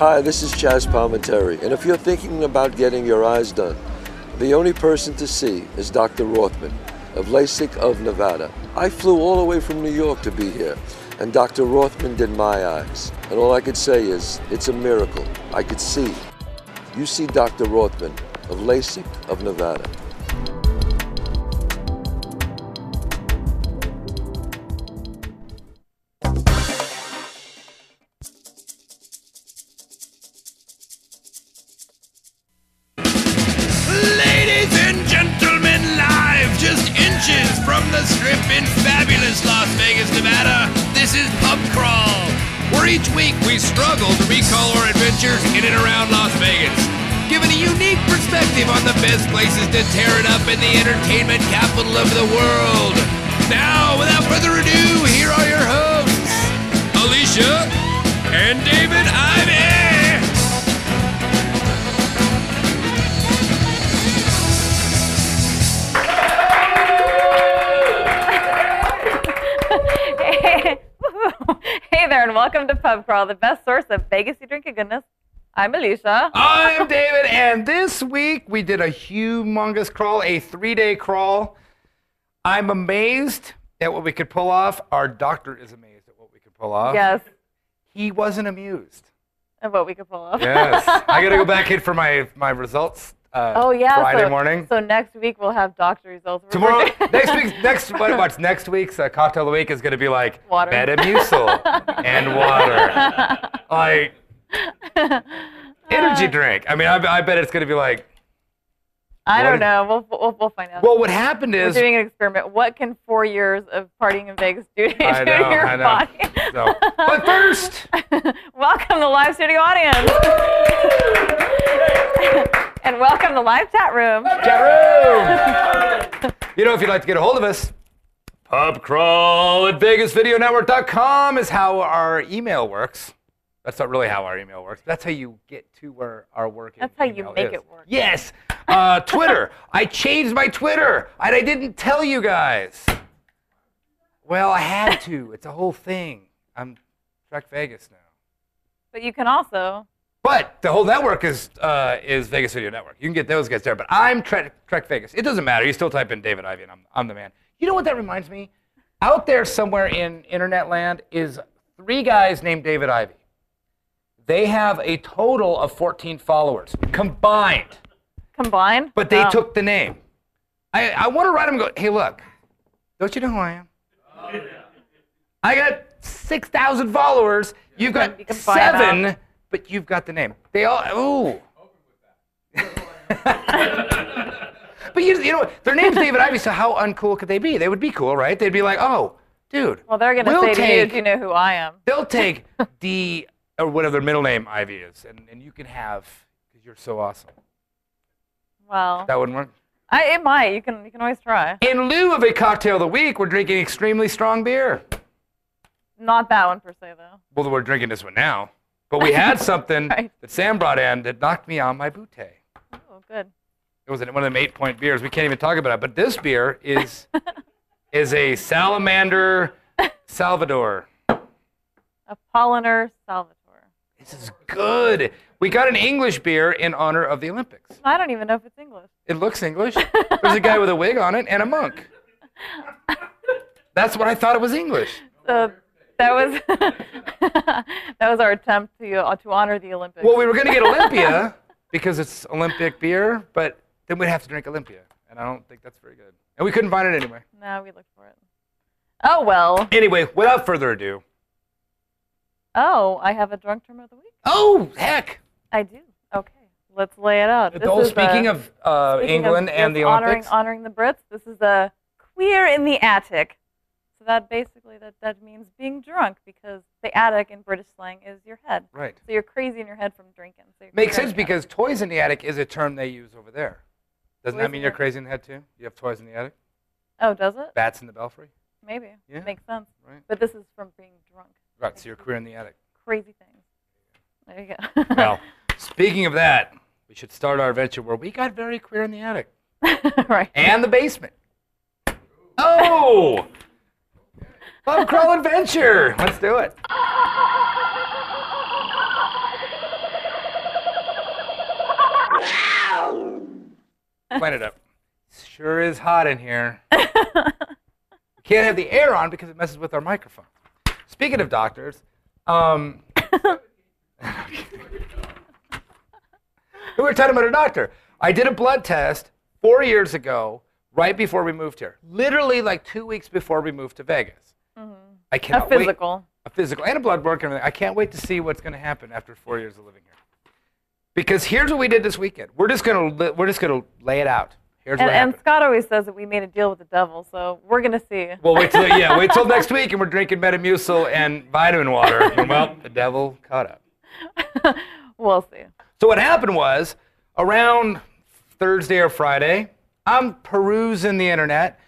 Hi, this is Chazz Palminteri, and if you're thinking about getting your eyes done, the only person to see is Dr. Rothman of LASIK of Nevada. I flew all the way from New York to be here, and Dr. Rothman did my eyes. And all I could say is, it's a miracle. I could see. You see Dr. Rothman of LASIK of Nevada. I'm Alicia. I'm David, and this week we did a humongous crawl, a three day crawl. I'm amazed at what we could pull off. Our doctor is amazed at what we could pull off. Yes, He wasn't amused. and what we could pull off. Yes. I got to go back in for my, my results uh, Oh yeah. Friday so, morning. So next week we'll have doctor results. We're Tomorrow, next week, next what, what's next week's uh, cocktail of the week is going to be like Water. Metamucil and water, like energy uh, drink. I mean, I, I bet it's going to be like. I don't know. We'll, we'll, we'll find out. Well, what happened is. We're is doing an experiment. What can four years of partying in Vegas do to I know, your I know. body? So, but first, welcome to live studio audience. and welcome to live chat room. chat room. you know, if you'd like to get a hold of us, pubcrawl at vegasvideonetwork.com is how our email works. That's not really how our email works. That's how you get to where our work is. That's how you make is. it work. Yes. Uh, Twitter. I changed my Twitter, and I didn't tell you guys. Well, I had to. It's a whole thing. I'm Trek Vegas now. But you can also But the whole network is uh, is Vegas Video Network. You can get those guys there. But I'm Trek, Trek Vegas. It doesn't matter. You still type in David Ivy, and I'm, I'm the man. You know what that reminds me? Out there somewhere in internet land is three guys named David Ivy. They have a total of 14 followers combined, Combined? but they Oh. took the name. I, I want to write them and go, hey, look, don't you know who I am? I got 6,000 followers. You've got You can buy it seven, but you've got the name. They all, ooh. but you, you know, what? their name's David Ivy, so how uncool could they be? They would be cool, right? They'd be like, oh, dude. Well, they're gonna we'll say to you, take- "Do you know who I am?" They'll take D or whatever their middle name Ivy is, and, and you can have, because you're so awesome. Well, That wouldn't work. I, it might. You can. You can always try. In lieu of a cocktail of the week, we're drinking extremely strong beer. Not that one per se, though. Well, we're drinking this one now. But we had something Right. that Sam brought in that knocked me on my butte. Oh, good. It was one of them eight-point beers. We can't even talk about it. But this beer is is a Salamander Salvador. A Paulaner Salvatore. This is good. We got an English beer in honor of the Olympics. I don't even know if it's English. It looks English. There's a guy with a wig on it and a monk. That's what I thought it was English. So that was that was our attempt to uh, to honor the Olympics. Well, we were going to get Olympia because it's Olympic beer, but then we'd have to drink Olympia, and I don't think that's very good. And we couldn't find it anyway. no, we looked for it. Oh well. Anyway, without further ado. Oh, I have a drunk term of the week. Oh, heck. I do. Okay, let's lay it out. This Oh, speaking uh, of uh, speaking of England and yes, the honoring, Olympics. honoring the Brits. This is a queer in the attic. So that basically that, that means being drunk because the attic in British slang is your head. Right. So you're crazy in your head from drinking. So Makes sense because toys in the attic is a term they use over there. Doesn't Toys that mean you're crazy in the head too? You have toys in the attic? Oh, does it? Bats in the belfry? Maybe. Yeah. Makes sense. Right. But this is from being drunk. Right, so your career in the attic. Crazy thing. There you go. well, speaking of that, we should start our adventure where we got very queer in the attic. right. And the basement. Oh! Pub Crawl Adventure! Let's do it. Plant it up. Sure is hot in here. can't have the air on because it messes with our microphone. Speaking of doctors, um, we were talking about a doctor. I did a blood test four years ago, right before we moved here. Literally like two weeks before we moved to Vegas. I Mm-hmm. A cannot wait- physical. a physical and a blood work and everything. I can't wait to see what's going to happen after four years of living here. Because here's what we did this weekend. We're just going to we're just going to lay it out. And, and. Scott always says that we made a deal with the devil, so we're gonna see. Well, wait till yeah, wait till next week, and we're drinking Metamucil and vitamin water. And, well, the devil caught up. we'll see. So what happened was around Thursday or Friday, I'm perusing the internet.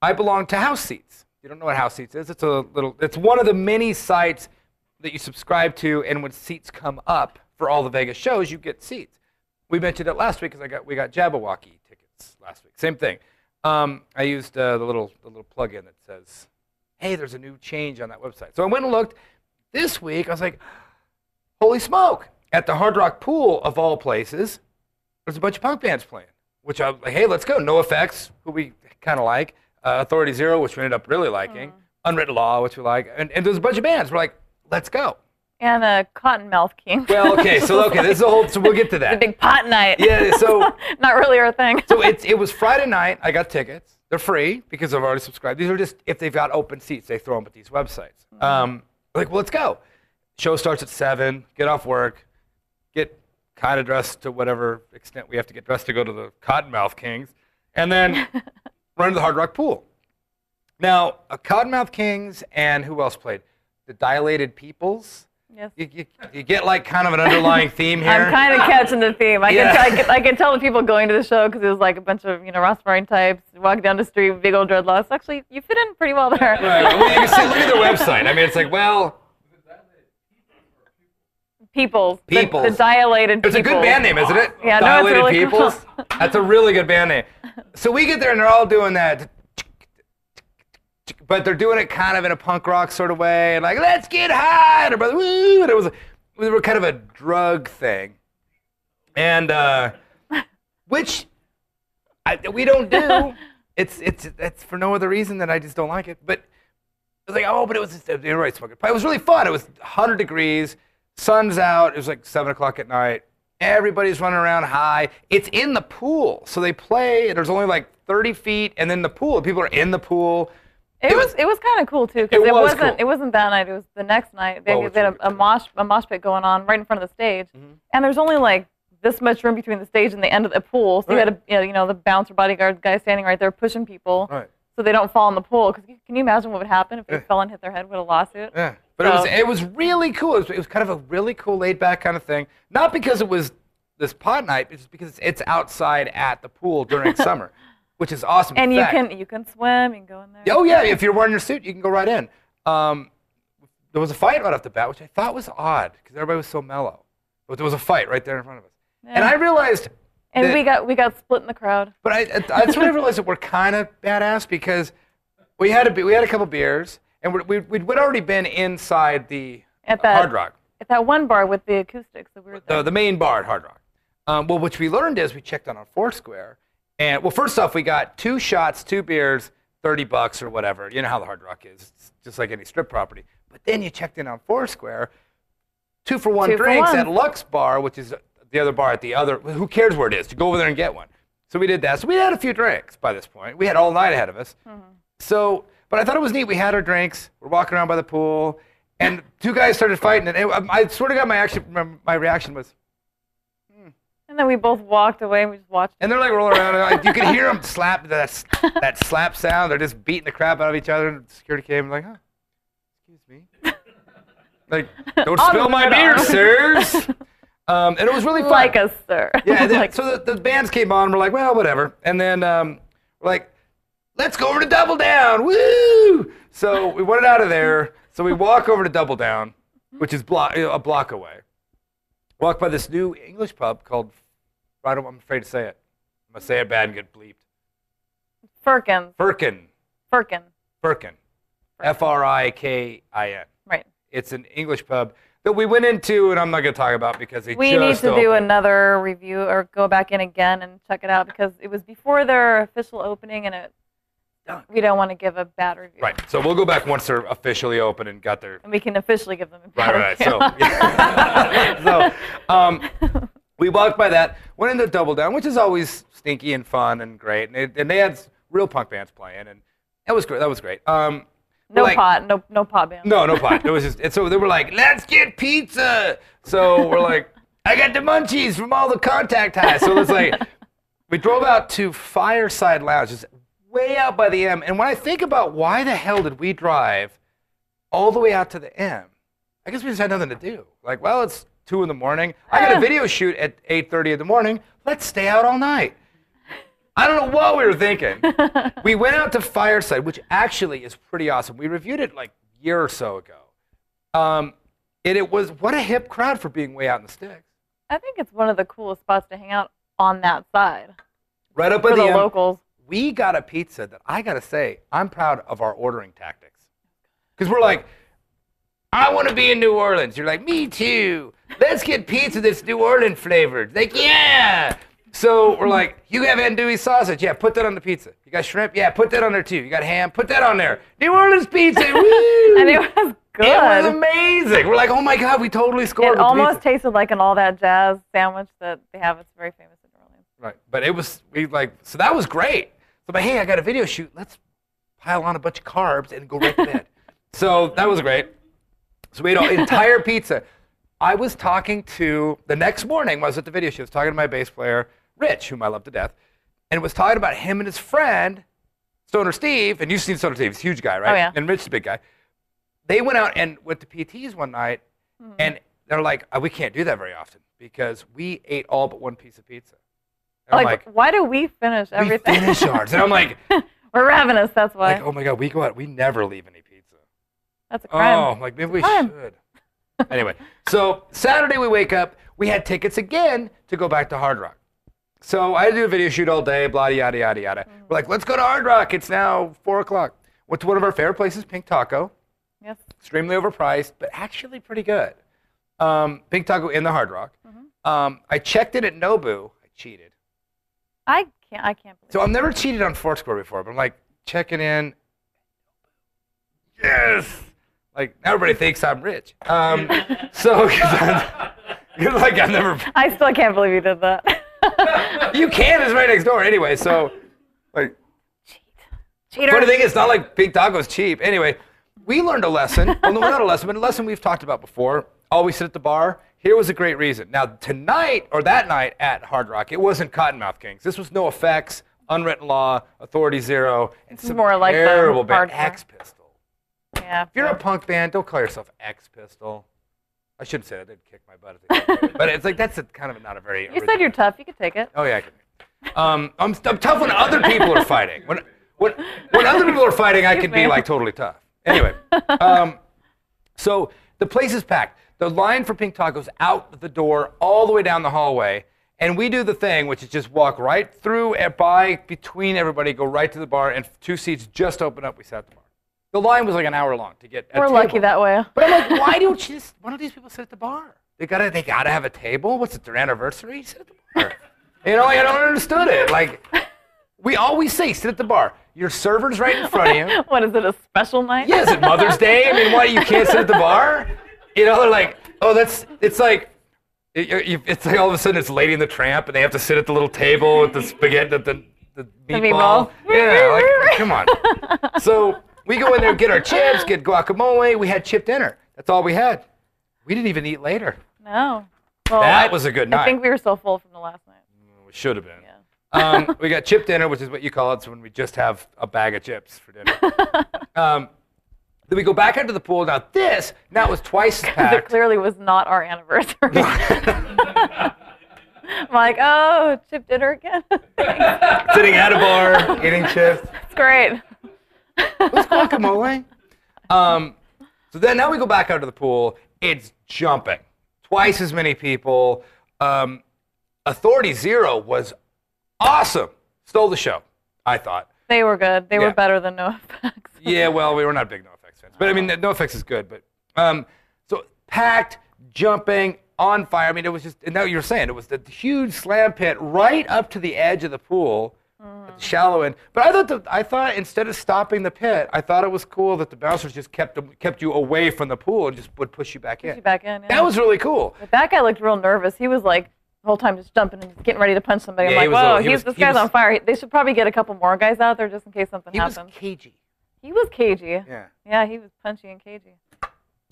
I belong to House Seats. You don't know what House Seats is? It's a little. It's one of the many sites that you subscribe to, and when seats come up for all the Vegas shows, you get seats. We mentioned it last week because I got we got Jabberwocky last week. Same thing. Um, I used uh, the little the little plug-in that says, "Hey, there's a new change on that website." So I went and looked. This week, I was like, holy smoke! At the Hard Rock Pool of all places, there's a bunch of punk bands playing. Which I was like, hey, let's go. NoFX, who we kind of like. Uh, Authority Zero, which we ended up really liking. Unwritten Law, which we like. And, and there's a bunch of bands. We're like, let's go. And a Kottonmouth King. Well, okay, so okay, this is a whole. So we'll get to that. the big pot night. Yeah, so Not really our thing. so it's it was Friday night. I got tickets. They're free because I've already subscribed. These are just if they've got open seats, they throw them at these websites. Um, like, well, let's go. Show starts at seven. Get off work. Get kind of dressed to whatever extent we have to get dressed to go to the Kottonmouth Kings, and then run to the Hard Rock Pool. Now, a Kottonmouth Kings and who else played? The Dilated Peoples. Yes. You, you, you get like kind of an underlying theme here. I'm kind of catching the theme. I Yeah. can, t- I can I can tell the people going to the show because it was like a bunch of you know Ross Martin types walking down the street, big old dreadlocks. Actually, you fit in pretty well there. Right. Well, you can see, look at their website. I mean, it's like, well, Peoples. the- Peoples. The, dilated It's a good band name, isn't it? Yeah, no, it's Dilated really cool. That's a really good band name. So we get there and they're all doing that, but they're doing it kind of in a punk rock sort of way, and like, let's get high, and, everybody, woo, and it was, it was kind of a drug thing, and uh, which I, we don't do. It's it's it's for no other reason than I just don't like it. But it was like, oh, but it was just, right, smoking. It was really fun. It was 100 degrees, sun's out. It was like seven o'clock at night. Everybody's running around high. It's in the pool, so they play. and There's only like 30 feet, and then the pool. People are in the pool. It, It was, was- it was kind of cool too because It it, was wasn't cool. it wasn't that night. It was the next night. They, they had a, a mosh a mosh pit going on right in front of the stage, Mm-hmm. and there's only like this much room between the stage and the end of the pool. So you had a you know, you know the bouncer bodyguard guy standing right there pushing people Right. so they don't fall in the pool. Because can you imagine what would happen if they Yeah. fell and hit their head with a lawsuit? Yeah, but it was it was really cool. It was, it was kind of a really cool, laid back kind of thing. Not because it was this pot night, but just because it's outside at the pool during summer, which is awesome. And you fact. can you can swim. You can go in there. Oh yeah, if you're wearing your suit, you can go right in. Um, there was a fight right off the bat, which I thought was odd because everybody was so mellow. But there was a fight right there in front of us, and I realized. And that- we got we got split in the crowd. But I, I, that's when I realized that we're kind of badass because we had a be- we had a couple beers and we we'd, we'd already been inside the At that- Hard Rock, At that one bar with the acoustics that we were there. the, the main bar at Hard Rock. Um, well, which we learned is we checked on our Foursquare, and well, first off, we got two shots, two beers, thirty bucks or whatever. You know how the Hard Rock is, it's just like any strip property. But then you checked in on Foursquare, two for one Two for drinks one. at Lux Bar, which is the other bar at the other. Who cares where it is? To go over there and get one. So we did that. So we had a few drinks by this point. We had all night ahead of us. Mm-hmm. So, but I thought it was neat. We had our drinks. We're walking around by the pool, and two guys started fighting. And it, I swear to God, my action, my, my reaction was, and then we both walked away and we just watched. and they're like rolling around. And like, you could hear them slap that that slap sound. They're just beating the crap out of each other. And security came and like, huh, excuse me, like don't spill my beer, sirs. Um, and it was really fun. Like us, sir. Yeah, then, like, so the, the bands came on. We're like, well, whatever. And then um, we're like, let's go over to Double Down. Woo! So we wanted out of there. So we walk over to Double Down, which is blo- a block away. Walk by this new English pub called, I don't, I'm afraid to say it. I'm going to say it bad and get bleeped. Firkins. Firkin. Firkin. Firkin. F R I K I N. Right. It's an English pub that we went into, and I'm not going to talk about because they We need to do another review or go back in again and check it out because it was before their official opening and it. We don't want to give a bad review. Right. So we'll go back once they're officially open and got their And we can officially give them a Right, bad right. review. So, so um, we walked by that, went into Double Down, which is always stinky and fun and great, and, it, and they had real punk bands playing, and that was great. That was great. Um, no like- pot, no no pot band. No, no pot. It was just, and so they were like, "Let's get pizza." So we're like, "I got the munchies from all the contact highs." So it's like, we drove out to Fireside Lounge, just way out by the M. And when I think about why the hell did we drive all the way out to the M, I guess we just had nothing to do. Like, well, it's two in the morning. I got a video shoot at eight thirty in the morning. Let's stay out all night. I don't know what we were thinking. we went out to Fireside, which actually is pretty awesome. We reviewed it like a year or so ago. Um, and it was what a hip crowd for being way out in the sticks. I think it's one of the coolest spots to hang out on that side Right up for at the the locals. we got a pizza that I gotta say, I'm proud of our ordering tactics. Because we're like, I want to be in New Orleans. You're like, me too. Let's get pizza that's New Orleans flavored. Like, yeah. So we're like, you have andouille sausage. Yeah, put that on the pizza. You got shrimp? Yeah, put that on there too. You got ham? Put that on there. New Orleans pizza. Woo! And it was good. It was amazing. We're like, oh my God, we totally scored. It almost pizza. tasted like an all that jazz sandwich that they have. It's very famous in New Orleans. Right. But it was we like so that was great. So but hey, I got a video shoot. Let's pile on a bunch of carbs and go right to bed. so that was great. So we ate an entire pizza. I was talking to the next morning when I was at the video shoot, I was talking to my bass player, Rich, whom I love to death, and was talking about him and his friend, Stoner Steve, and you've seen Stoner Steve, he's a huge guy, right? Oh, yeah. And Rich is a big guy. They went out and went to PTs one night, mm-hmm. and they're like, "Oh, we can't do that very often because we ate all but one piece of pizza. I'm Like, like, why do we finish everything? we finish ours. And I'm like, We're ravenous. That's why. like, oh my God, we go out, we never leave any. That's a crime. Oh, like maybe we crime. should. anyway, so Saturday we wake up, we had tickets again to go back to Hard Rock. So I had to do a video shoot all day, blah, yada, yada, yada. We're like, let's go to Hard Rock. It's now 4 o'clock. Went to one of our favorite places, Pink Taco. Yes. Extremely overpriced, but actually pretty good. Um, Pink Taco in the Hard Rock. Um, I checked in at Nobu. I cheated. I can't. I can't believe. So I've never cheated on Foursquare before, but I'm like checking in. Yes. Like everybody thinks I'm rich. Um, so you're like I've never. I still can't believe you did that. You can is right next door anyway. So like Cheat. Cheater. funny thing is, it's not like Pink Taco's cheap. Anyway, we learned a lesson. Well, no, not a lesson, but a lesson we've talked about before. Always sit at the bar. Here was a great reason. Now tonight or that night at Hard Rock, it wasn't Kottonmouth Kings. This was NoFX, Unwritten Law, Authority Zero, and some more like the terrible band, hardcore. X Pistol. Yeah. If you're a punk band, don't call yourself X Pistol. I shouldn't say that. They'd kick my butt. But it's like that's a, kind of not a very. You said you're tough. You could take it. Oh yeah, I can. Um, I'm, I'm tough when other people are fighting. When when when other people are fighting, I can be like totally tough. Anyway, um, so the place is packed. The line for Pink Tacos out the door, all the way down the hallway, and we do the thing, which is just walk right through and by between everybody, go right to the bar, and two seats just open up. We sat at the bar. The line was like an hour long to get. We're lucky table. that way. But I'm like, why don't you just? Why don't these people sit at the bar? They gotta, they gotta have a table. What's it? Their anniversary? Sit at the bar. you know, I don't understand it. Like, we always say, sit at the bar. Your server's right in front of you. What is it? A special night? Yeah, is it Mother's Day? I mean, why you can't sit at the bar? You know, they're like, oh, that's. It's like. it- It's like all of a sudden it's Lady and the Tramp, and they have to sit at the little table with the spaghetti, the, the, the meatball. meatball. Yeah, like, come on. So we go in there, get our chips, get guacamole. We had chip dinner. That's all we had. We didn't even eat later. No. Well, That I- was a good night. I think we were so full from the last night. We should have been. Yeah. Um, we got chip dinner, which is what you call it. So when we just have a bag of chips for dinner. um, then we go back out to the pool. Now this, now it was twice as It clearly was not our anniversary. I'm like, oh, chip dinner again. Sitting at a bar, eating chips. It's great. What's guacamole? Um, so then now we go back out to the pool. It's jumping. Twice as many people. Um, Authority Zero was awesome. Stole the show, I thought. They were good. They Yeah. were better than No Effects. Yeah, well, we were not big NoFX fans, but I mean, NoFX is good. But um, so packed, jumping, on fire. I mean, it was just, and now you're saying it was the huge slam pit right up to the edge of the pool, the shallow end. But I thought, the, I thought instead of stopping the pit, I thought it was cool that the bouncers just kept kept you away from the pool and just would push you back in. you back in, yeah. That was really cool. But that guy looked real nervous. He was like the whole time just jumping and getting ready to punch somebody. Yeah, I'm was like, a- whoa, he he's, was- this he guy's was- on fire. He- They should probably get a couple more guys out there just in case something He was happens. cagey. he was cagey. Yeah. Yeah, he was punchy and cagey.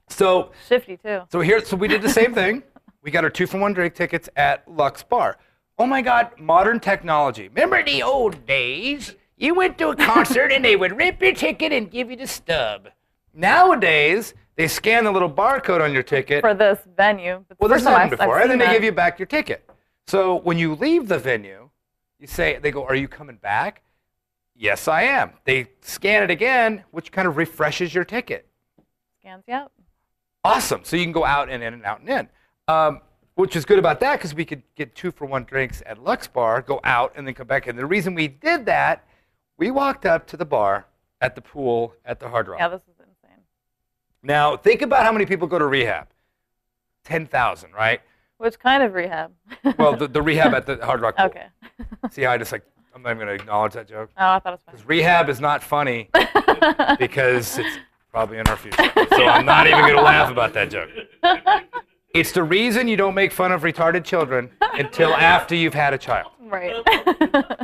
So Shifty too. So here, so we did the same thing. We got our two for one drink tickets at Lux Bar. Oh my God, modern technology. Remember the old days? You went to a concert and they would rip your ticket and give you the stub. Nowadays, they scan the little barcode on your ticket. For this venue. Well, this happened before, and then they that. give you back your ticket. So when you leave the venue, you say, they go, "Are you coming back?" Yes, I am. They scan it again, which kind of refreshes your ticket. scans you out. awesome. So you can go out and in and out and in. Um, which is good about that because we could get two for one drinks at Lux Bar, go out, and then come back in. The reason we did that, we walked up to the bar at the pool at the Hard Rock. Yeah, this is insane. Now, think about how many people go to rehab 10,000, right? Which kind of rehab? Well, the, the rehab at the Hard Rock pool. okay. See how I just like, I'm not even going to acknowledge that joke? Oh, I thought it was Because rehab is not funny because it's probably in our future. So I'm not even going to laugh about that joke. It's the reason you don't make fun of retarded children until after you've had a child. Right.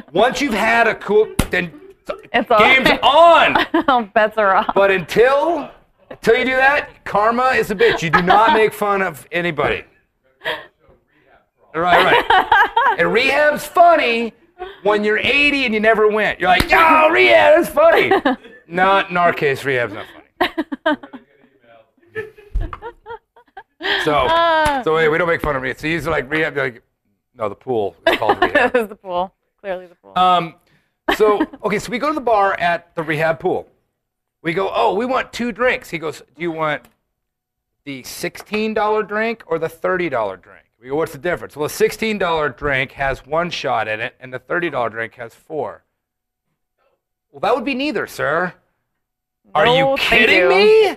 Once you've had a cool, then It's on. game's on. Oh, bets are off. But until until you do that, karma is a bitch. You do not make fun of anybody. Right, right. And rehab's funny when you're 80 and you never went. You're like, yo, rehab is funny. Not in our case, rehab's not funny. So, so wait, we don't make fun of me. So he's like rehab. You're like, no, the pool is called rehab. It was the pool. Clearly the pool. Um, so okay, so we go to the bar at the rehab pool. We go, oh, we want two drinks. He goes, do you want the sixteen dollar drink or the thirty dollar drink? We go, what's the difference? Well, the sixteen dollar drink has one shot in it, and the thirty dollar drink has four. Well, that would be neither, sir. Are you kidding you. me?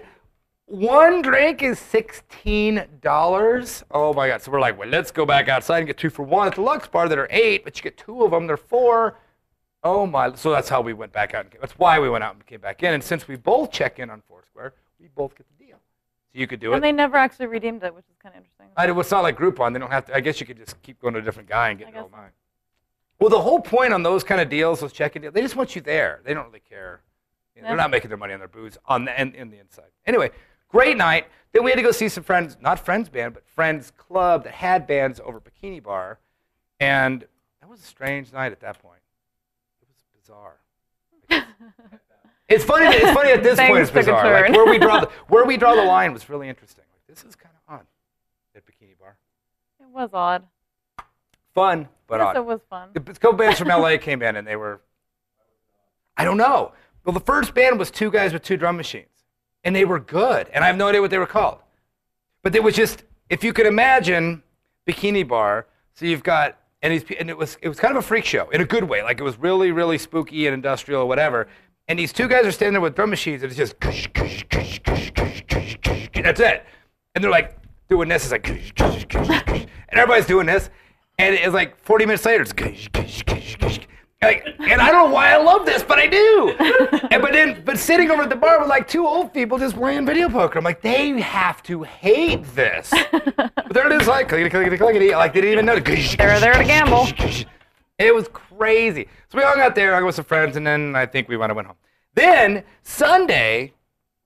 One drink is sixteen dollars. Oh my god! So we're like, well, let's go back outside and get two for one at the Lux Bar that are eight, but you get two of them, they're four. Oh my! So that's how we went back out. And came, that's why we went out and came back in. And since we both check in on Foursquare, we both get the deal. So you could do it. and they never actually redeemed it, which is kind of interesting. I, well, it's not like Groupon. They don't have to. I guess you could just keep going to a different guy and get I your guess own mine. Well, the whole point on those kind of deals, those check-in deals, they just want you there. They don't really care. You know, They're not making their money on their booze on the in, in the inside. Anyway, great night. Then we had to go see some friends, not friends band, but friends club that had bands over Bikini Bar, and that was a strange night at that point. It was bizarre. It's funny. It's funny at this point. It's bizarre. Like where we draw the where we draw the line was really interesting. Like this is kind of odd at Bikini Bar. It was odd. Fun, but yes, odd. it was fun. The couple bands from LA came in and they were, I don't know. Well, the first band was two guys with two drum machines, and they were good. And I have no idea what they were called, but it was just if you could imagine Bikini Bar. So you've got and these and it was it was kind of a freak show in a good way. Like it was really really spooky and industrial or whatever. And these two guys are standing there with drum machines, and it's just that's it. And they're like doing this. It's like and everybody's doing this. And it's like 40 minutes later, it's like, and I don't know why I love this, but I do. and but then, but sitting over at the bar with like two old people just playing video poker, I'm like, they have to hate this. but there it is, like clickety clickety clickety, like they didn't even know. They're there to gamble. It was crazy. So we all got there, hung with some friends, and then I think we went and went home. Then Sunday,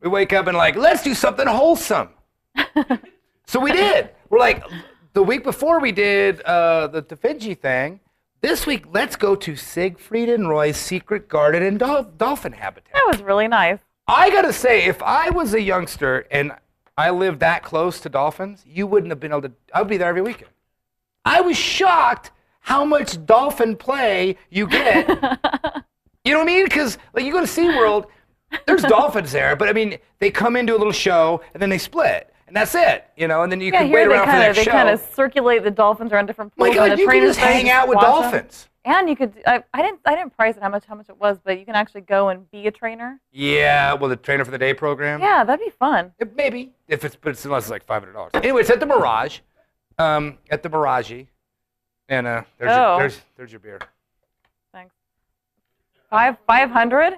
we wake up and like, let's do something wholesome. so we did. We're like, the week before we did uh, the Da Vinci thing. This week, let's go to Siegfried and Roy's secret garden and dol- dolphin habitat. That was really nice. I gotta say, if I was a youngster and I lived that close to dolphins, you wouldn't have been able to. I would be there every weekend. I was shocked how much dolphin play you get. you know what I mean? Because like you go to SeaWorld, there's dolphins there, but I mean they come into a little show and then they split, and that's it. You know, and then you Yeah, can wait they around for kind that of they show. kind of circulate the dolphins around different Oh my pools. God, the you can trainers just hang out with dolphins. And you could. I, I didn't. I didn't price it how much how much it was, but you can actually go and be a trainer. Yeah, well, the trainer for the day program. Yeah, that'd be fun. It- maybe if it's but it's unless it's like five hundred dollars. Anyway, it's at the Mirage, um, at the Mirage, and uh, there's Oh. your, there's there's your beer. Thanks. Five five hundred?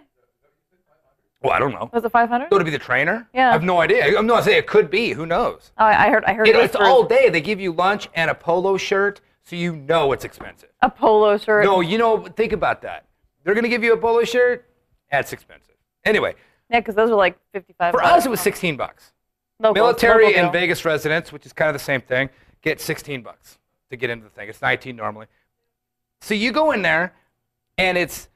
Well, I don't know. Was it five hundred? Go to be the trainer? Yeah. I have no idea. I'm not saying it could be. Who knows? Oh, I heard. I heard. You know, it it's for all day. They give you lunch and a polo shirt, so you know it's expensive. a polo shirt. No, you know, think about that. They're gonna give you a polo shirt. That's expensive. Anyway, Yeah, because those were like fifty-five. for us it was 16 bucks. Military local and. Vegas residents, which is kind of the same thing, get 16 bucks to get into the thing. It's 19 normally. So you go in there, and it's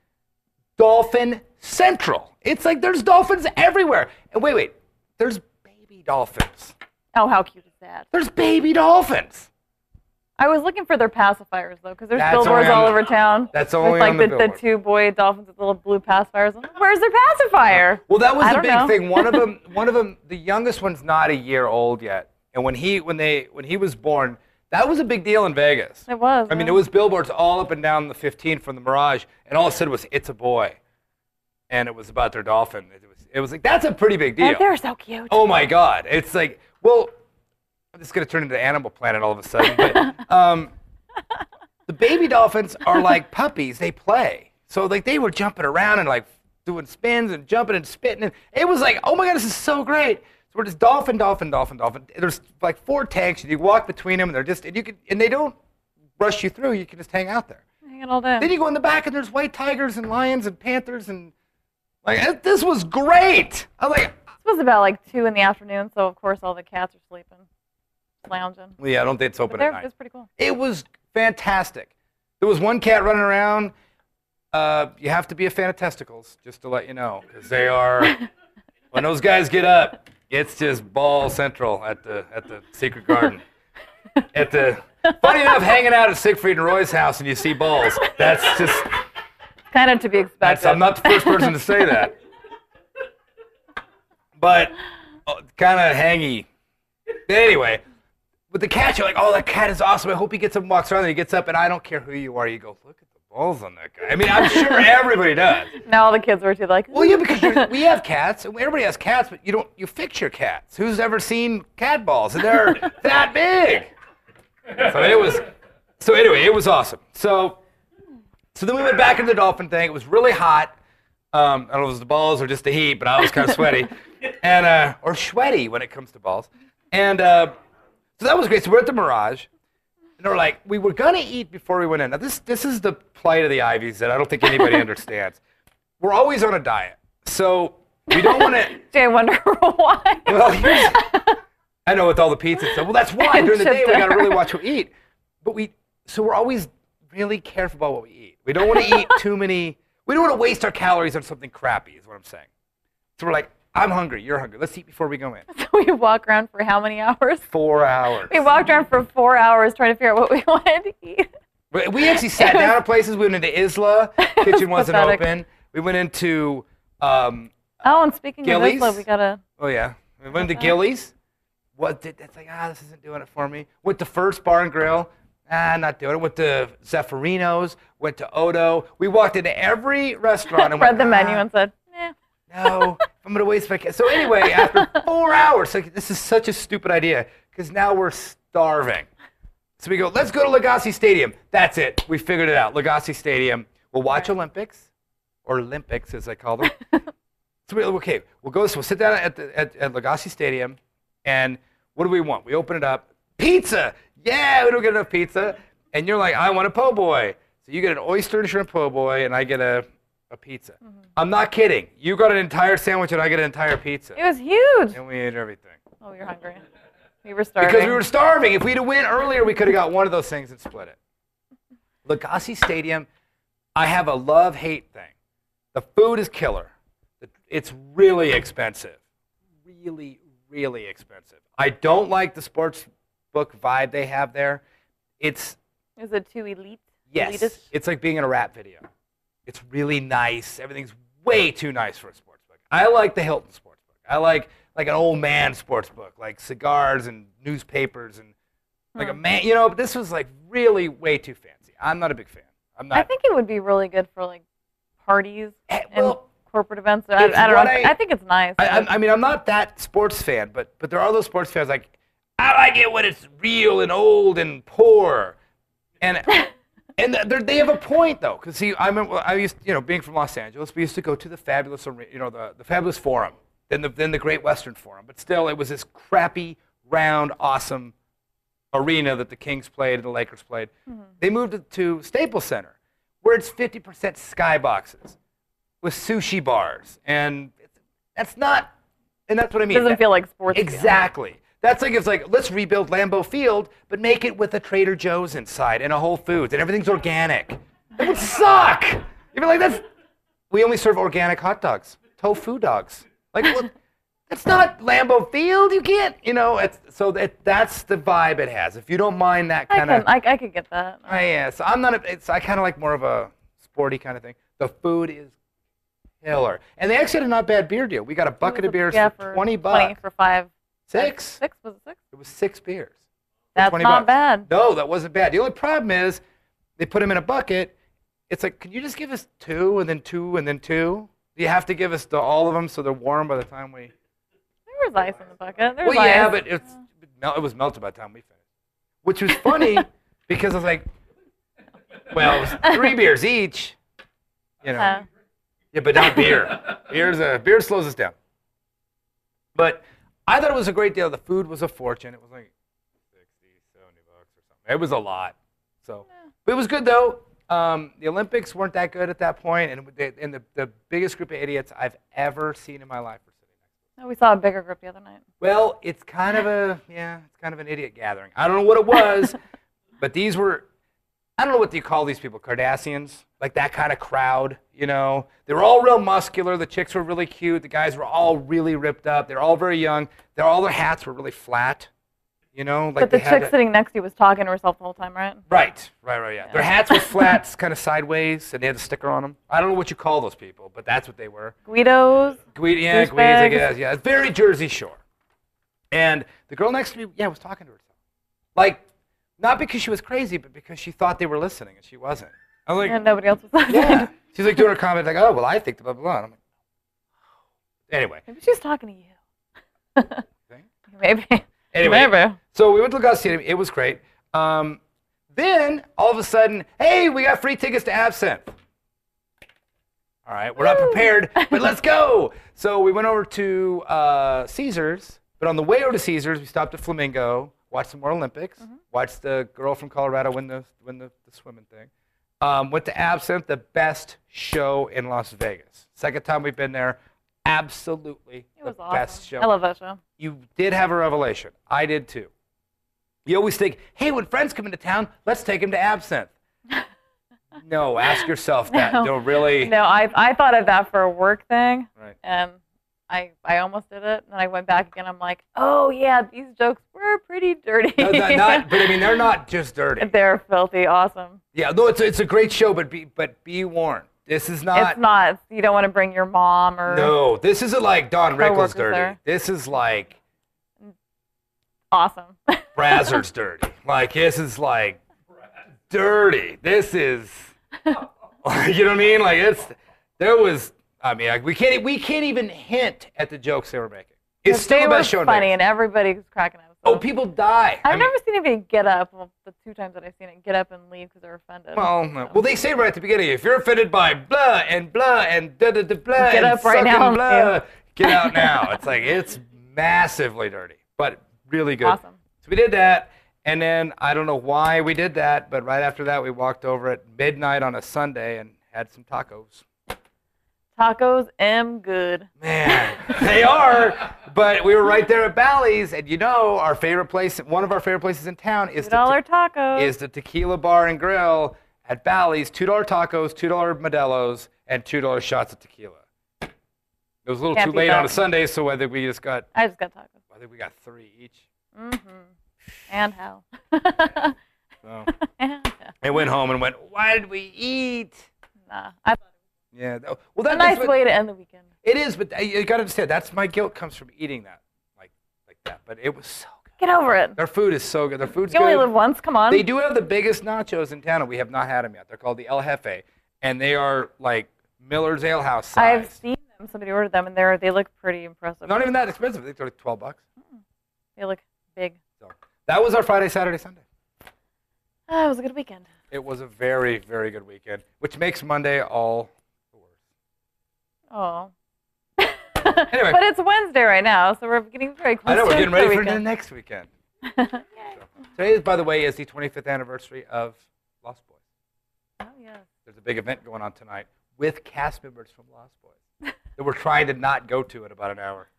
Dolphin Central. It's like there's dolphins everywhere. And wait, wait, there's baby dolphins. Oh, how cute is that? There's baby dolphins. I was looking for their pacifiers though, because there's That's billboards all the- over town. that's only with, like on the the, the two boy dolphins with little blue pacifiers. Like, Where's their pacifier? Well, that was I the big know. thing. One of them, one of them, the youngest one's not a year old yet, and when he when they when he was born, that was a big deal in Vegas. It was. I mean, it was billboards all up and down the 15 from the Mirage, and all it said was "It's a boy," and it was about their dolphin. It was it was like that's a pretty big deal. And they're so cute. Oh my God! It's like, well, this is gonna turn into Animal Planet all of a sudden. But um, the baby dolphins are like puppies; they play. So like they were jumping around and like doing spins and jumping and spitting, and it was like, oh my God, this is so great. So we're just dolphin, dolphin, dolphin, dolphin. There's like four tanks, and you walk between them, and they're just and you can and they don't rush you through. You can just hang out there. Hang it all day. Then you go in the back, and there's white tigers and lions and panthers and like this was great. I was like. This was about like two in the afternoon, so of course all the cats are sleeping, lounging. Yeah, I don't think it's open at night. it's pretty cool. It was fantastic. There was one cat running around. Uh, you have to be a fan of testicles, just to let you know, because they are. when those guys get up, it's just ball central at the at the secret garden. at the funny enough, hanging out at Siegfried and Roy's house, and you see balls. That's just. Kind of to be expected. I'm not the first person to say that. But uh, kind of hangy. Anyway, with the cat, you're like, oh, that cat is awesome. I hope he gets up and walks around. And he gets up, and I don't care who you are. You go, look at balls on that guy. I mean, I'm sure everybody does. now all the kids were too like. Well, yeah, because we have cats. Everybody has cats, but you don't. You fix your cats. Who's ever seen cat balls? And they're that big. So it was. So anyway, it was awesome. So, so then we went back into the dolphin thing. It was really hot. Um, I don't know if it was the balls or just the heat, but I was kind of sweaty, and uh, or sweaty when it comes to balls. And uh, so that was great. So we're at the Mirage, and they're like, we were gonna eat before we went in. Now this this is the plight of the Ivies that I don't think anybody understands. We're always on a diet, so we don't want to. Gee, I wonder why. Well, here's, I know with all the pizza stuff. Well, that's why during the day we got to really watch what we eat. But we, so we're always really careful about what we eat. We don't want to eat too many. We don't want to waste our calories on something crappy. Is what I'm saying. So we're like, I'm hungry. You're hungry. Let's eat before we go in. so we walk around for how many hours? Four hours. We walked around for four hours trying to figure out what we wanted to eat. We- actually sat down at places. We went into Isla. Kitchen wasn't pathetic. open. We went into. Um, Oh, and speaking Gilley's? of Isla, we gotta. Oh yeah, we went to Gilley's. What did that's like? Ah, this isn't doing it for me. Went to First Bar and Grill. Ah, not doing it. Went to Zeffirino's. Went to Odo. We walked into every restaurant and read went, the menu "Ah, and said. No, I'm gonna waste my. ca-" So anyway, after four hours, like this is such a stupid idea because now we're starving. So we go, let's go to Lagasse's Stadium. That's it. We figured it out. Lagasse's Stadium. We'll watch Olympics, or Olympics as I call them. so we, okay, we'll go. So we'll sit down at the at, at Lagasse's Stadium, and what do we want? We open it up. Pizza. Yeah, we don't get enough pizza. And you're like, I want a po' boy. So you get an oyster and shrimp po' boy, and I get a, a pizza. Mm-hmm. I'm not kidding. You got an entire sandwich, and I get an entire pizza. It was huge. And we ate everything. Oh, you're hungry. We were starving. Because we were starving. If we'd have went earlier, we could have got one of those things and split it. Lagasse's Stadium, I have a love-hate thing. The food is killer. It's really expensive. Really, really expensive. I don't like the sports book vibe they have there. It's Is it too elite? yes, Elitist? it's like being in a rap video. It's really nice. Everything's way too nice for a sports book. I like the Hilton sports book. I like like an old man sports book, like cigars and newspapers and like a man. You know, but this was like really way too fancy. I'm not a big fan. I'm not. I think it would be really good for like parties Eh, and well, corporate events. I, I don't know. I- I, think it's nice. I, I, I mean, I'm not that sports fan, but but there are those sports fans like I like it when it's real and old and poor, and and they're- have a point though. Because see, I I used you know being from Los Angeles, we used to go to the fabulous you know the the fabulous Forum, then the then the Great Western Forum, but still it was this crappy round awesome arena that the Kings played and the Lakers played. Mm-hmm. They moved it to Staples Center, where it's 50% skyboxes with sushi bars, and that's not, and that's what I mean. It doesn't feel like sports. Exactly. That's like it's like let's rebuild Lambeau Field, but make it with a Trader Joe's inside and a Whole Foods, and everything's organic. That would suck. You'd be like, that's. We only serve organic hot dogs, tofu dogs. Like, well, that's not Lambeau Field. You can't, you know. It's, so that that's the vibe it has. If you don't mind that kind of. I, I could get that. I, yeah, so I'm not. A, it's I kind of like more of a sporty kind of thing. The food is killer, and they actually had a not bad beer deal. We got a bucket of beers yeah, for twenty bucks. 20 for five. Six. Six was it six? It was six beers. That's not bucks. bad. No, that wasn't bad. The only problem is they put them in a bucket. It's like, can you just give us two and then two and then two? Do you have to give us the, all of them so they're warm by the time we? There was ice in the bucket. There was Well, yeah, but it's it mel- it was melted by the time we finished, which was funny because I was like, well, it was three beers each, you know. Uh, Yeah, but not beer. Beer's a, beer slows us down. But I thought it was a great deal. The food was a fortune. It was like 60, 70 bucks or something. It was a lot. So, but it was good though. Um, the Olympics weren't that good at that point, and, they, and the, the biggest group of idiots I've ever seen in my life were sitting next. to me. we saw a bigger group the other night. Well, it's kind of a yeah, it's kind of an idiot gathering. I don't know what it was, but these were I don't know what you call these people, Cardassians, like that kind of crowd, you know. They were all real muscular, the chicks were really cute, the guys were all really ripped up. They're all very young. They're all their hats were really flat. You know, like But the they had chick a- sitting next to you was talking to herself the whole time, right? Right, right, right, yeah. Their hats were flat, kind of sideways, and they had a sticker on them. I don't know what you call those people, but that's what they were. Guidos. Guido, yeah. Guido's, I guess. Yeah, it's very Jersey Shore. And the girl next to me, yeah, was talking to herself. Like, not because she was crazy, but because she thought they were listening, and she wasn't. I'm like, and nobody else was listening. yeah. She's like doing her comment, like, oh, well, I think the blah, blah, blah. And I'm like, anyway. Maybe she's talking to you. Maybe. Anyway, Maybe. so we went to the Stadium. It was great. Um, then, all of a sudden, hey, we got free tickets to Absinthe. All right, we're not prepared, but let's go. So we went over to uh, Caesars, but on the way over to Caesars, we stopped at Flamingo, watched some more Olympics, watched the girl from Colorado win the win the, the swimming thing. Um, went to Absinthe, the best show in Las Vegas. Second time we've been there, absolutely It was the awesome. best show I love that show. you did have a revelation. I did too. You always think, hey, when friends come into town, let's take them to Absinthe. no, ask yourself that. No. Don't really. No, I I thought of that for a work thing, Right. and I I almost did it. And I went back again. I'm like, oh yeah, these jokes were pretty dirty. No, not, not- but I mean, they're not just dirty. They're filthy, awesome. Yeah, no, it's a, it's a great show, but be but be warned. This is not. it's not. You don't want to bring your mom or No, this isn't like Don Rickles dirty. there. This is like awesome. Brazzers dirty. Like this is like dirty. This is you know what I mean? Like it's there was I mean we can't we can't even hint at the jokes they were making. It's still the best show funny, and everybody's cracking up. Oh, people die. I I've mean, never seen anybody get up. Well, the two times that I've seen it, get up and leave because they're offended. well, no. well, they say right at the beginning, if you're offended by blah and blah and da da da blah, Get up right now, blah, yeah. get out now. It's like it's massively dirty, but really good. Awesome. So we did that, and then I don't know why we did that, but right after that, we walked over at midnight on a Sunday and had some tacos. Tacos am good. Man, they are. But we were right there at Bally's, and you know, our favorite place, one of our favorite places in town is Two the dollar tacos. is the Tequila Bar and Grill at Bally's. Two dollar tacos, two dollar Modelo's, and two dollar shots of tequila. It was a little Can't too late that. on a Sunday, so I think we just got. I just got tacos. I think we got three each. Mm-hmm. And how? So and. I went home and went, "Why did we eat?" Nah, I Yeah. Well, that's a nice what- way to end the weekend. It is, but uh, you got to understand that's my guilt comes from eating that, like like that. But it was so good. Get over it. Their food is so good. Their food's You only good. live once. Come on. They do have the biggest nachos in town, and we have not had them yet. They're called the El Jefe, and they are like Miller's Ale House size. I've seen them. Somebody ordered them, and they're they look pretty impressive. Not even that expensive. They're like 12 bucks. They look big. So that was our Friday, Saturday, Sunday. Ah, it was a good weekend. It was a very, very good weekend, which makes Monday all. Oh. Anyway. but it's Wednesday right now, so we're getting very close. I know we're getting ready for the next weekend. Today, is, by the way, is the 25th anniversary of Lost Boys. Oh yes. There's a big event going on tonight with cast members from Lost Boys that we're trying to not go to in about an hour.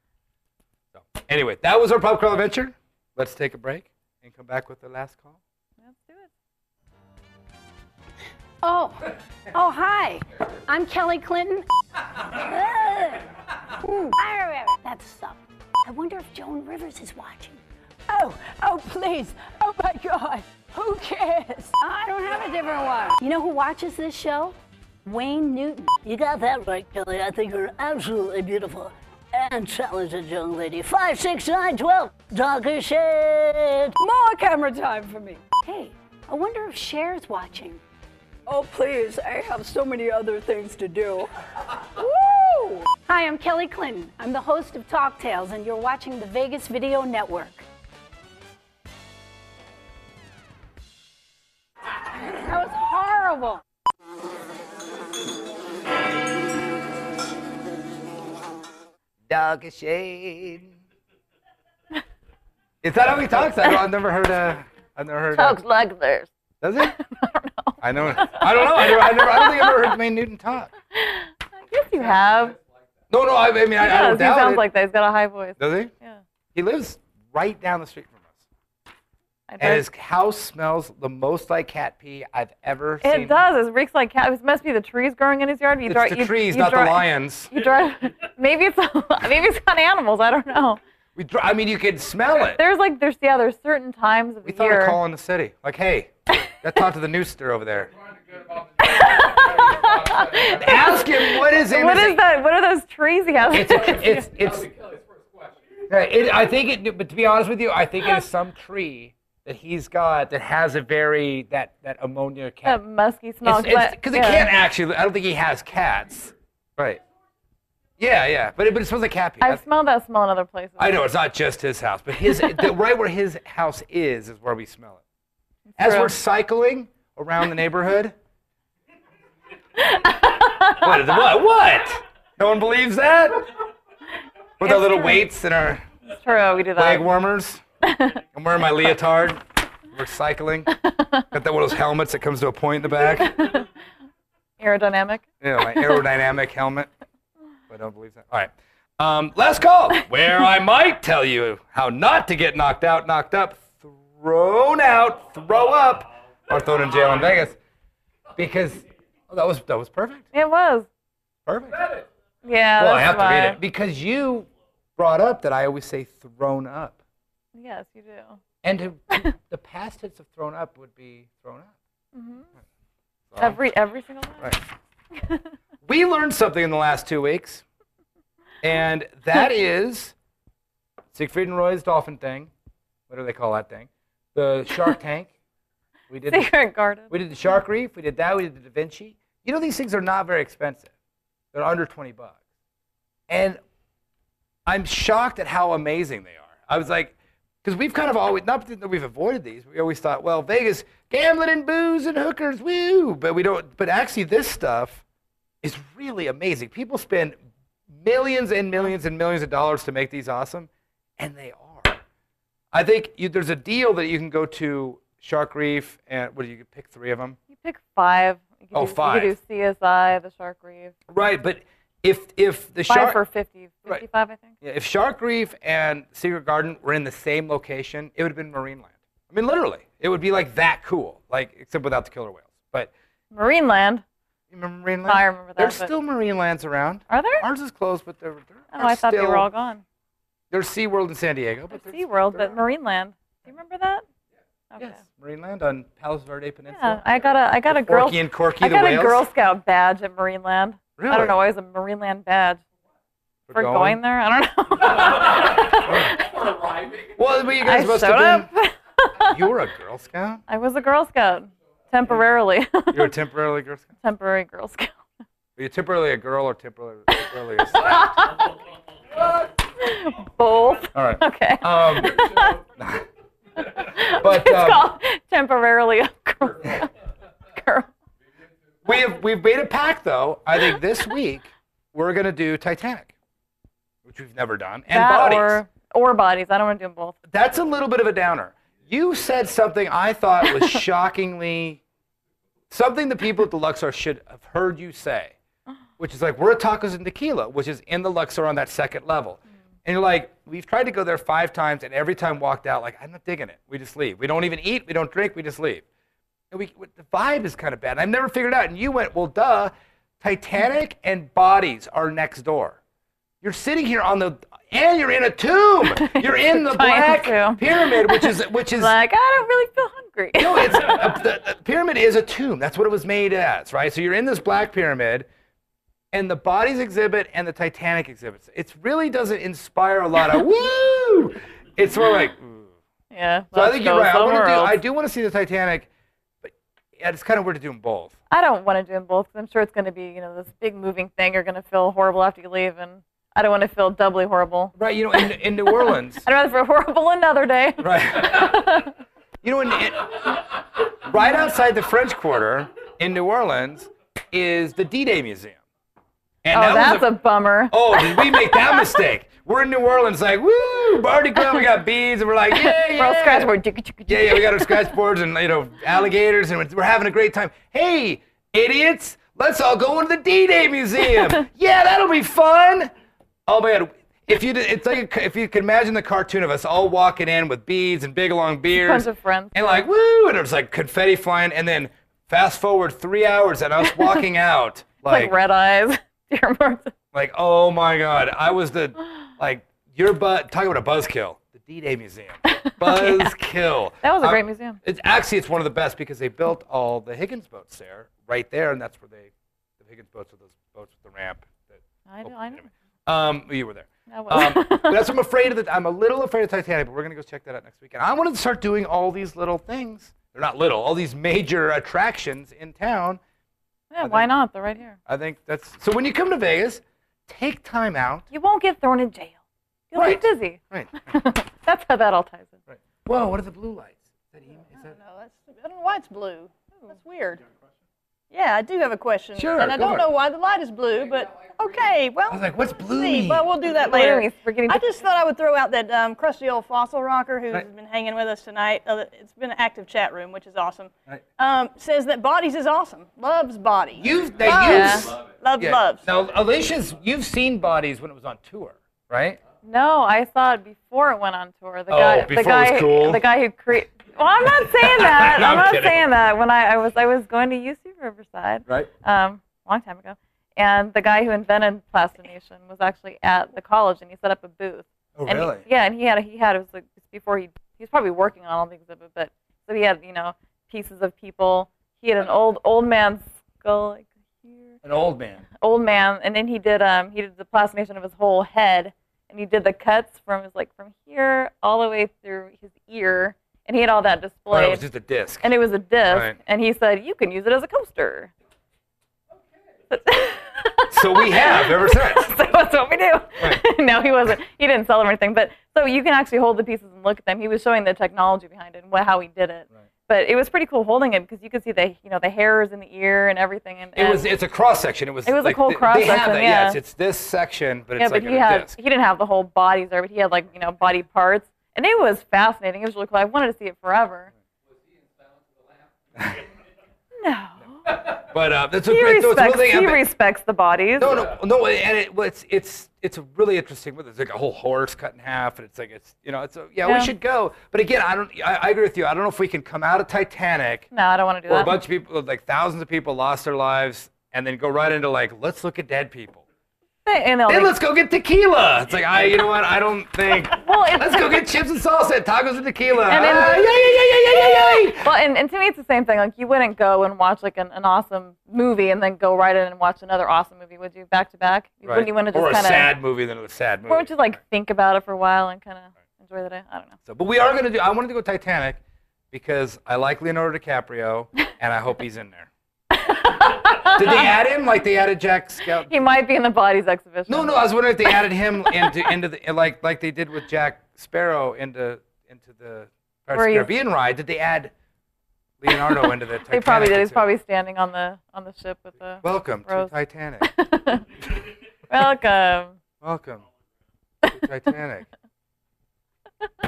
So, anyway, that was our Pub Crawl adventure. Let's take a break and come back with the last call. Oh, oh, hi. I'm Kelly Clinton. That sucked. I wonder if Joan Rivers is watching. Oh, oh, please. Oh, my God. Who cares? I don't have a different one. You know who watches this show? Wayne Newton. You got that right, Kelly. I think you're absolutely beautiful and talented young lady. Five, six, nine, twelve. A shit. More camera time for me. Hey, I wonder if Cher's watching. Oh, please. I have so many other things to do. Woo! Hi, I'm Kelly Clinton. I'm the host of Talk Tales, and you're watching the Vegas Video Network. That was horrible. Danke Schoen. Is that how he talks? I don't, I've never heard. Uh, I've never heard. Talks like this. does it? I know. I don't know. I, never, I, never, I don't think I've ever heard Wayne Newton talk. Yes, you have. No, no. I, I mean, He I, I don't does. He doubt sounds it. like that. He's got a high voice. Does he? Yeah. He lives right down the street from us, I and his house smells the most like cat pee I've ever seen. It does. It reeks like cat. It must be the trees growing in his yard. You It's drive, the you, trees, you not drive, the lions. You drive. Maybe it's maybe it's got animals. I don't know. We, dr- I mean, you could smell it. There's like there's yeah there's certain times of We the year. We thought of calling the city. Like, hey, let's talk to the newster over there. Ask him what is in What his- is that? What are those trees he has? It's it's it's. Yeah, it, I think it. But to be honest with you, I think it is some tree that he's got that has a very that that ammonia cat. that musky smell. Because it yeah. can't actually. I don't think he has cats. Right. Yeah, yeah, but it, but it smells like cat pee. I've smelled that smell in other places. I know it's not just his house, but his the, right where his house is is where we smell it. As true. we're cycling around the neighborhood. what, is- what? What? No one believes that? With our little true. weights and our It's true. We do leg warmers. I'm wearing my leotard. We're cycling. Got that one of those helmets that comes to a point in the back. Aerodynamic. Yeah, my aerodynamic helmet. I don't believe that. All right. Um, last call, where I might tell you how not to get knocked out, knocked up, thrown out, throw up, or thrown in jail in Vegas. Because oh, that was that was perfect. It was. Perfect. Yeah. well, I that's have to read it because you brought up that I always say thrown up, Yes, you do. and to, the past tense of thrown up would be thrown up. So- Every every single time. Right. we learned something in the last two weeks, and that is Siegfried and Roy's dolphin thing. What do they call that thing? The Shark Tank. We did. The, Secret garden. we did the Shark Reef. We did that. We did the Da Vinci. You know these things are not very expensive. They're under twenty bucks, and I'm shocked at how amazing they are. I was like, because we've kind of always not that we've avoided these. We always thought, well, Vegas gambling and booze and hookers, woo. But we don't. But actually, this stuff is really amazing. People spend millions and millions and millions of dollars to make these awesome, and they are. I think you, there's a deal that you can go to Shark Reef and what do you pick three of them? You pick five. You Oh, do, You five. could do CSI, the Shark Reef. Right, but if if the Five shark for 50, Right. 55, I think. Yeah, if Shark Reef and Secret Garden were in the same location, it would have been Marineland. I mean, literally, it would be like that cool, like except without the killer whales. But Marineland. you remember Marineland? I remember that, There's still Marinelands around. Are there? Ours is closed, but there. there Oh, I thought they were all gone. There's SeaWorld in San Diego, but There's there's- SeaWorld, but Marineland. Do you remember that? Okay. Yes, Marineland on Palos Verde Peninsula. Yeah, I got a I got a girl Orky and Corky I got whales? a Girl Scout badge at Marineland. Really? I don't know why it's a Marineland badge. For For going, there? I don't know. Well, but you I guys must showed have up. been. You were a Girl Scout. I was a Girl Scout temporarily. You were a temporarily Girl Scout. Temporary Girl Scout. Were you temporarily a girl or temporarily, temporarily a scout? Both. All right. Okay. Um, but it's um, called temporarily a girl. girl. we have we've made a pact though. I think this week we're gonna do Titanic, which we've never done, and that bodies. or or bodies. I don't want to do them both. That's a little bit of a downer. You said something I thought was shockingly something the people at the Luxor should have heard you say, which is like we're at tacos and tequila, which is in the Luxor on that second level. And you're like, we've tried to go there five times, and every time walked out like, I'm not digging it. We just leave. We don't even eat. We don't drink. We just leave. And we, the vibe is kind of bad. I've never figured out. And you went, well, duh. Titanic and bodies are next door. You're sitting here on the, and you're in a tomb. You're in the black tomb. pyramid, which is which is Like I don't really feel hungry. no, it's a, uh, the, the pyramid is a tomb. That's what it was made as, right? So you're in this black pyramid, and the bodies exhibit and the Titanic exhibits. It really doesn't inspire a lot of woo. It's more like. "Ooh." yeah. So I think you're right. I, do. I do want to see the Titanic, but yeah, it's kind of weird to do them both. I don't want to do them both because I'm sure it's going to be, you know, this big moving thing. You're going to feel horrible after you leave, and I don't want to feel doubly horrible. Right, you know, in, in New Orleans. I'd rather feel horrible another day. Right. you know, in, in, right outside the French Quarter in New Orleans is the D-Day Museum. And Oh, that that's a, bummer. Oh, did we make that mistake? We're in New Orleans, like, woo, Mardi Gras, we got beads, and we're like, yeah, yeah. We're all scratch. Yeah, yeah, we got our scratch boards and, you know, alligators, and we're having a great time. Hey, idiots, let's all go into the D-Day Museum. yeah, that'll be fun. Oh, man, If you, did- it's like a, if you could imagine the cartoon of us all walking in with beads and big long beards, of friends. and like woo, and it was like confetti flying, and then fast forward three hours and us walking out, like, red eyes. Dear Martha. like, oh my God, I was the, like, your butt, talking about a buzzkill, the D-Day Museum. Buzzkill. That was a Uh, great museum. It's actually, it's one of the best because they built all the Higgins boats there, right there, and that's where they, the Higgins boats are those boats with the ramp. That, I know, I know. Um, you were there. Um, that's what I'm afraid of. The, I'm a little afraid of Titanic, but we're gonna go check that out next weekend. I wanted to start doing all these little things. They're not little. All these major attractions in town. Yeah, why not? They're right here. I think that's so. When you come to Vegas, take time out. You won't get thrown in jail. You'll Right. be busy. Right. That's how that all ties in. right. Whoa! What are the blue lights? Is that, email? Is that No, that's, I don't know why it's blue. That's weird. Yeah, I do have a question. Sure, And I go don't for know why the light is blue, but okay. Well, I was like, what's blue see, mean? but we'll do that later. means we're getting I to- just thought I would throw out that um, crusty old fossil rocker who's Right. been hanging with us tonight. Uh, it's been an active chat room, which is awesome. Right. Um, says that bodies is awesome. Loves bodies. You've now you've Yeah. s- loves yeah. loves. Now Alicia's you've seen bodies when it was on tour, right? No, I saw it before it went on tour. The Oh, guy, before the it was guy, cool? the guy who created. Well, I'm not saying that. No, I'm I'm not kidding. saying that. When I, I was, I was going to UC Riverside, Right. um, a long time ago, and the guy who invented plastination was actually at the college, and he set up a booth. Oh, and he- really? yeah, and he had, a, he had, it was like before he, he was probably working on all the exhibit, but so he had, you know, pieces of people. He had an old, old man's skull like here An old man. old man, and then he did um he did the plastination of his whole head, and he did the cuts from his like from here all the way through his ear, and he had all that Oh, it was just a disc. and it was a disc, Right. and he said you can use it as a coaster. so we have ever since. so that's what we do. no, he wasn't. He didn't sell them or anything, but so you can actually hold the pieces and look at them. He was showing the technology behind it and what, how he did it. But it was pretty cool holding it because you could see the you know the hairs in the ear and everything. And, It was. It's a cross section. It was. It was a like, whole they- They cross-section, have that. yeah. Yes, it's this section, but yeah, it's like but in he a had disc. he didn't have the whole bodies there, but he had like you know body parts, and it was fascinating. It was really cool. I wanted to see it forever. No, But uh, that's a he great. so it's one respects thing. he but- respects the bodies. no, no, no, and it, well, it's it's it's a really interesting. It's like a whole horse cut in half, and it's like it's you know it's a, yeah, Yeah. we should go. But again, I don't. I, I agree with you. I don't know if we can come out of Titanic No, I don't want to do where a that. bunch of people, like thousands of people, lost their lives, and then go right into like let's look at dead people. And Then make- let's go get tequila. It's like I, you know what? I don't think. Well, it- let's go get chips and salsa, and tacos and tequila. And then- Ah, yeah, yeah, yeah, yeah, yeah, yeah, yeah. well, and, and to me, it's the same thing. Like you wouldn't go and watch like an, an awesome movie and then go right in and watch another awesome movie, would you? Back to back? Right. Wouldn't you want to just kind of? a sad movie than a sad movie. Wouldn't you like think about it for a while and kind of enjoy the day. I don't know. So, but we are gonna do. I wanted to go Titanic because I like Leonardo DiCaprio, and I hope he's in there. Did they add him like they added Jack Scout? He might be in the bodies exhibition. No, no. I was wondering if they added him into into the like like they did with Jack Sparrow into into the Pirates of Where the he's- Caribbean ride. Did they add Leonardo into the? Titanic. They probably did. He's probably standing on the on the ship with the. Welcome Rose. to Titanic. Welcome. Welcome to Titanic.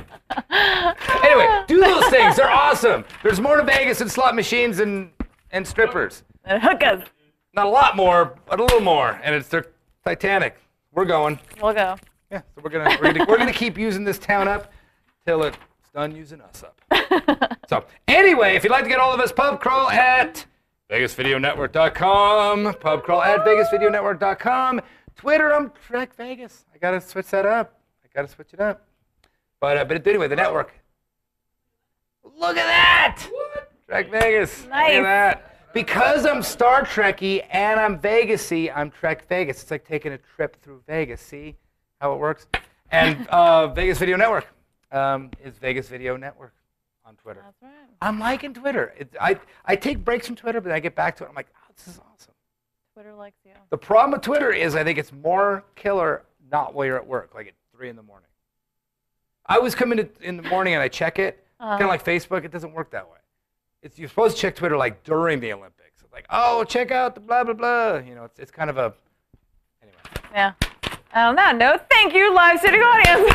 anyway, do those things. They're awesome. There's more to Vegas than slot machines and and strippers. And hookahs. Not a lot more, but a little more. And it's their Titanic. We're going. We'll go. Yeah, so we're gonna we're gonna, we're gonna keep using this town up till it's done using us up. so anyway, if you'd like to get all of us, pub crawl at VegasVideoNetwork.com. Pub crawl at VegasVideoNetwork.com. Twitter, I'm Trek Vegas. I gotta switch that up. I gotta switch it up. But uh, but anyway, the network. Look at that! What? Trek Vegas. Nice. Look at that. Because I'm Star Trekky and I'm Vegasy, I'm Trek Vegas. It's like taking a trip through Vegas. See how it works? And uh, Vegas Video Network um, is Vegas Video Network on Twitter. That's right. I'm liking Twitter. It, I, I take breaks from Twitter, but I get back to it. I'm like, oh, this is awesome. Twitter likes you. The problem with Twitter is I think it's more killer not while you're at work, like at 3 in the morning. I always come in in the morning and I check it, kind of like Facebook. It doesn't work that way. It's, you're supposed to check Twitter like during the Olympics. It's like, oh, check out the blah, blah, blah. You know, it's, it's kind of a. Anyway. Yeah. On that note, thank you, live studio audience.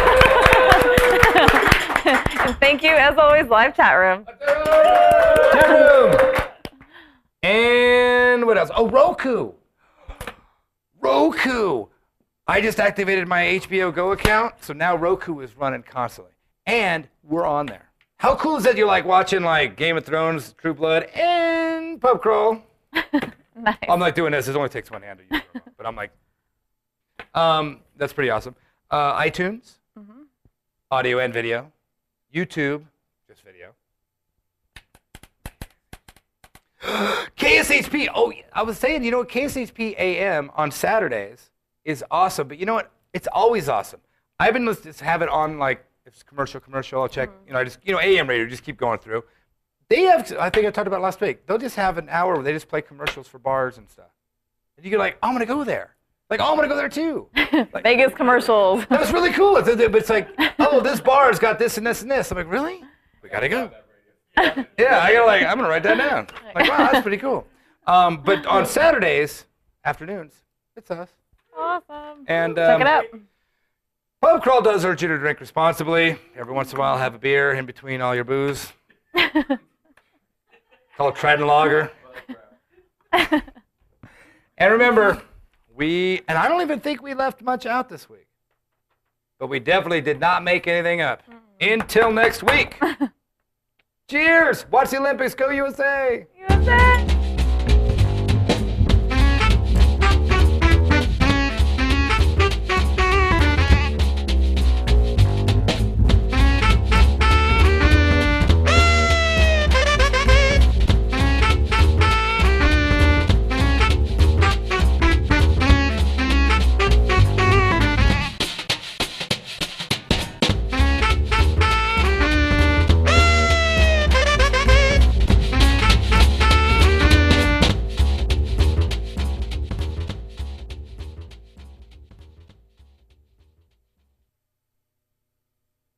and thank you, as always, live chat room. Chat room. And what else? Oh, Roku. Roku. I just activated my HBO Go account, so now Roku is running constantly, and we're on there. How cool is that? You're like watching like Game of Thrones, True Blood, and Pub Crawl. Nice. I'm like doing this. It only takes one hand to use but I'm like, um, that's pretty awesome. Uh, iTunes, audio and video, YouTube, just video. KSHP. Oh, I was saying, you know what? KSHP AM on Saturdays is awesome, but you know what? It's always awesome. I've been just have it on like if it's commercial, commercial. I'll check. You know, I just you know AM radio, just keep going through. They have. I think I talked about last week. They'll just have an hour where they just play commercials for bars and stuff, and you get like, I'm gonna go there. Like, oh, I'm gonna go there too. Like, Vegas commercials. that was really cool. It's, it's like, oh, this bar's got this and this and this. I'm like, really? We gotta go. Yeah, I gotta like, I'm gonna write that down. Like, wow, that's pretty cool. Um, but on Saturdays afternoons, it's us. Awesome. And Check um, it out. Pub Crawl does urge you to drink responsibly. Every once in a while, have a beer in between all your booze. Called Trident Lager. and remember, we, and I don't even think we left much out this week, but we definitely did not make anything up. Mm-hmm. Until next week. Cheers! Watch the Olympics. Go USA! USA.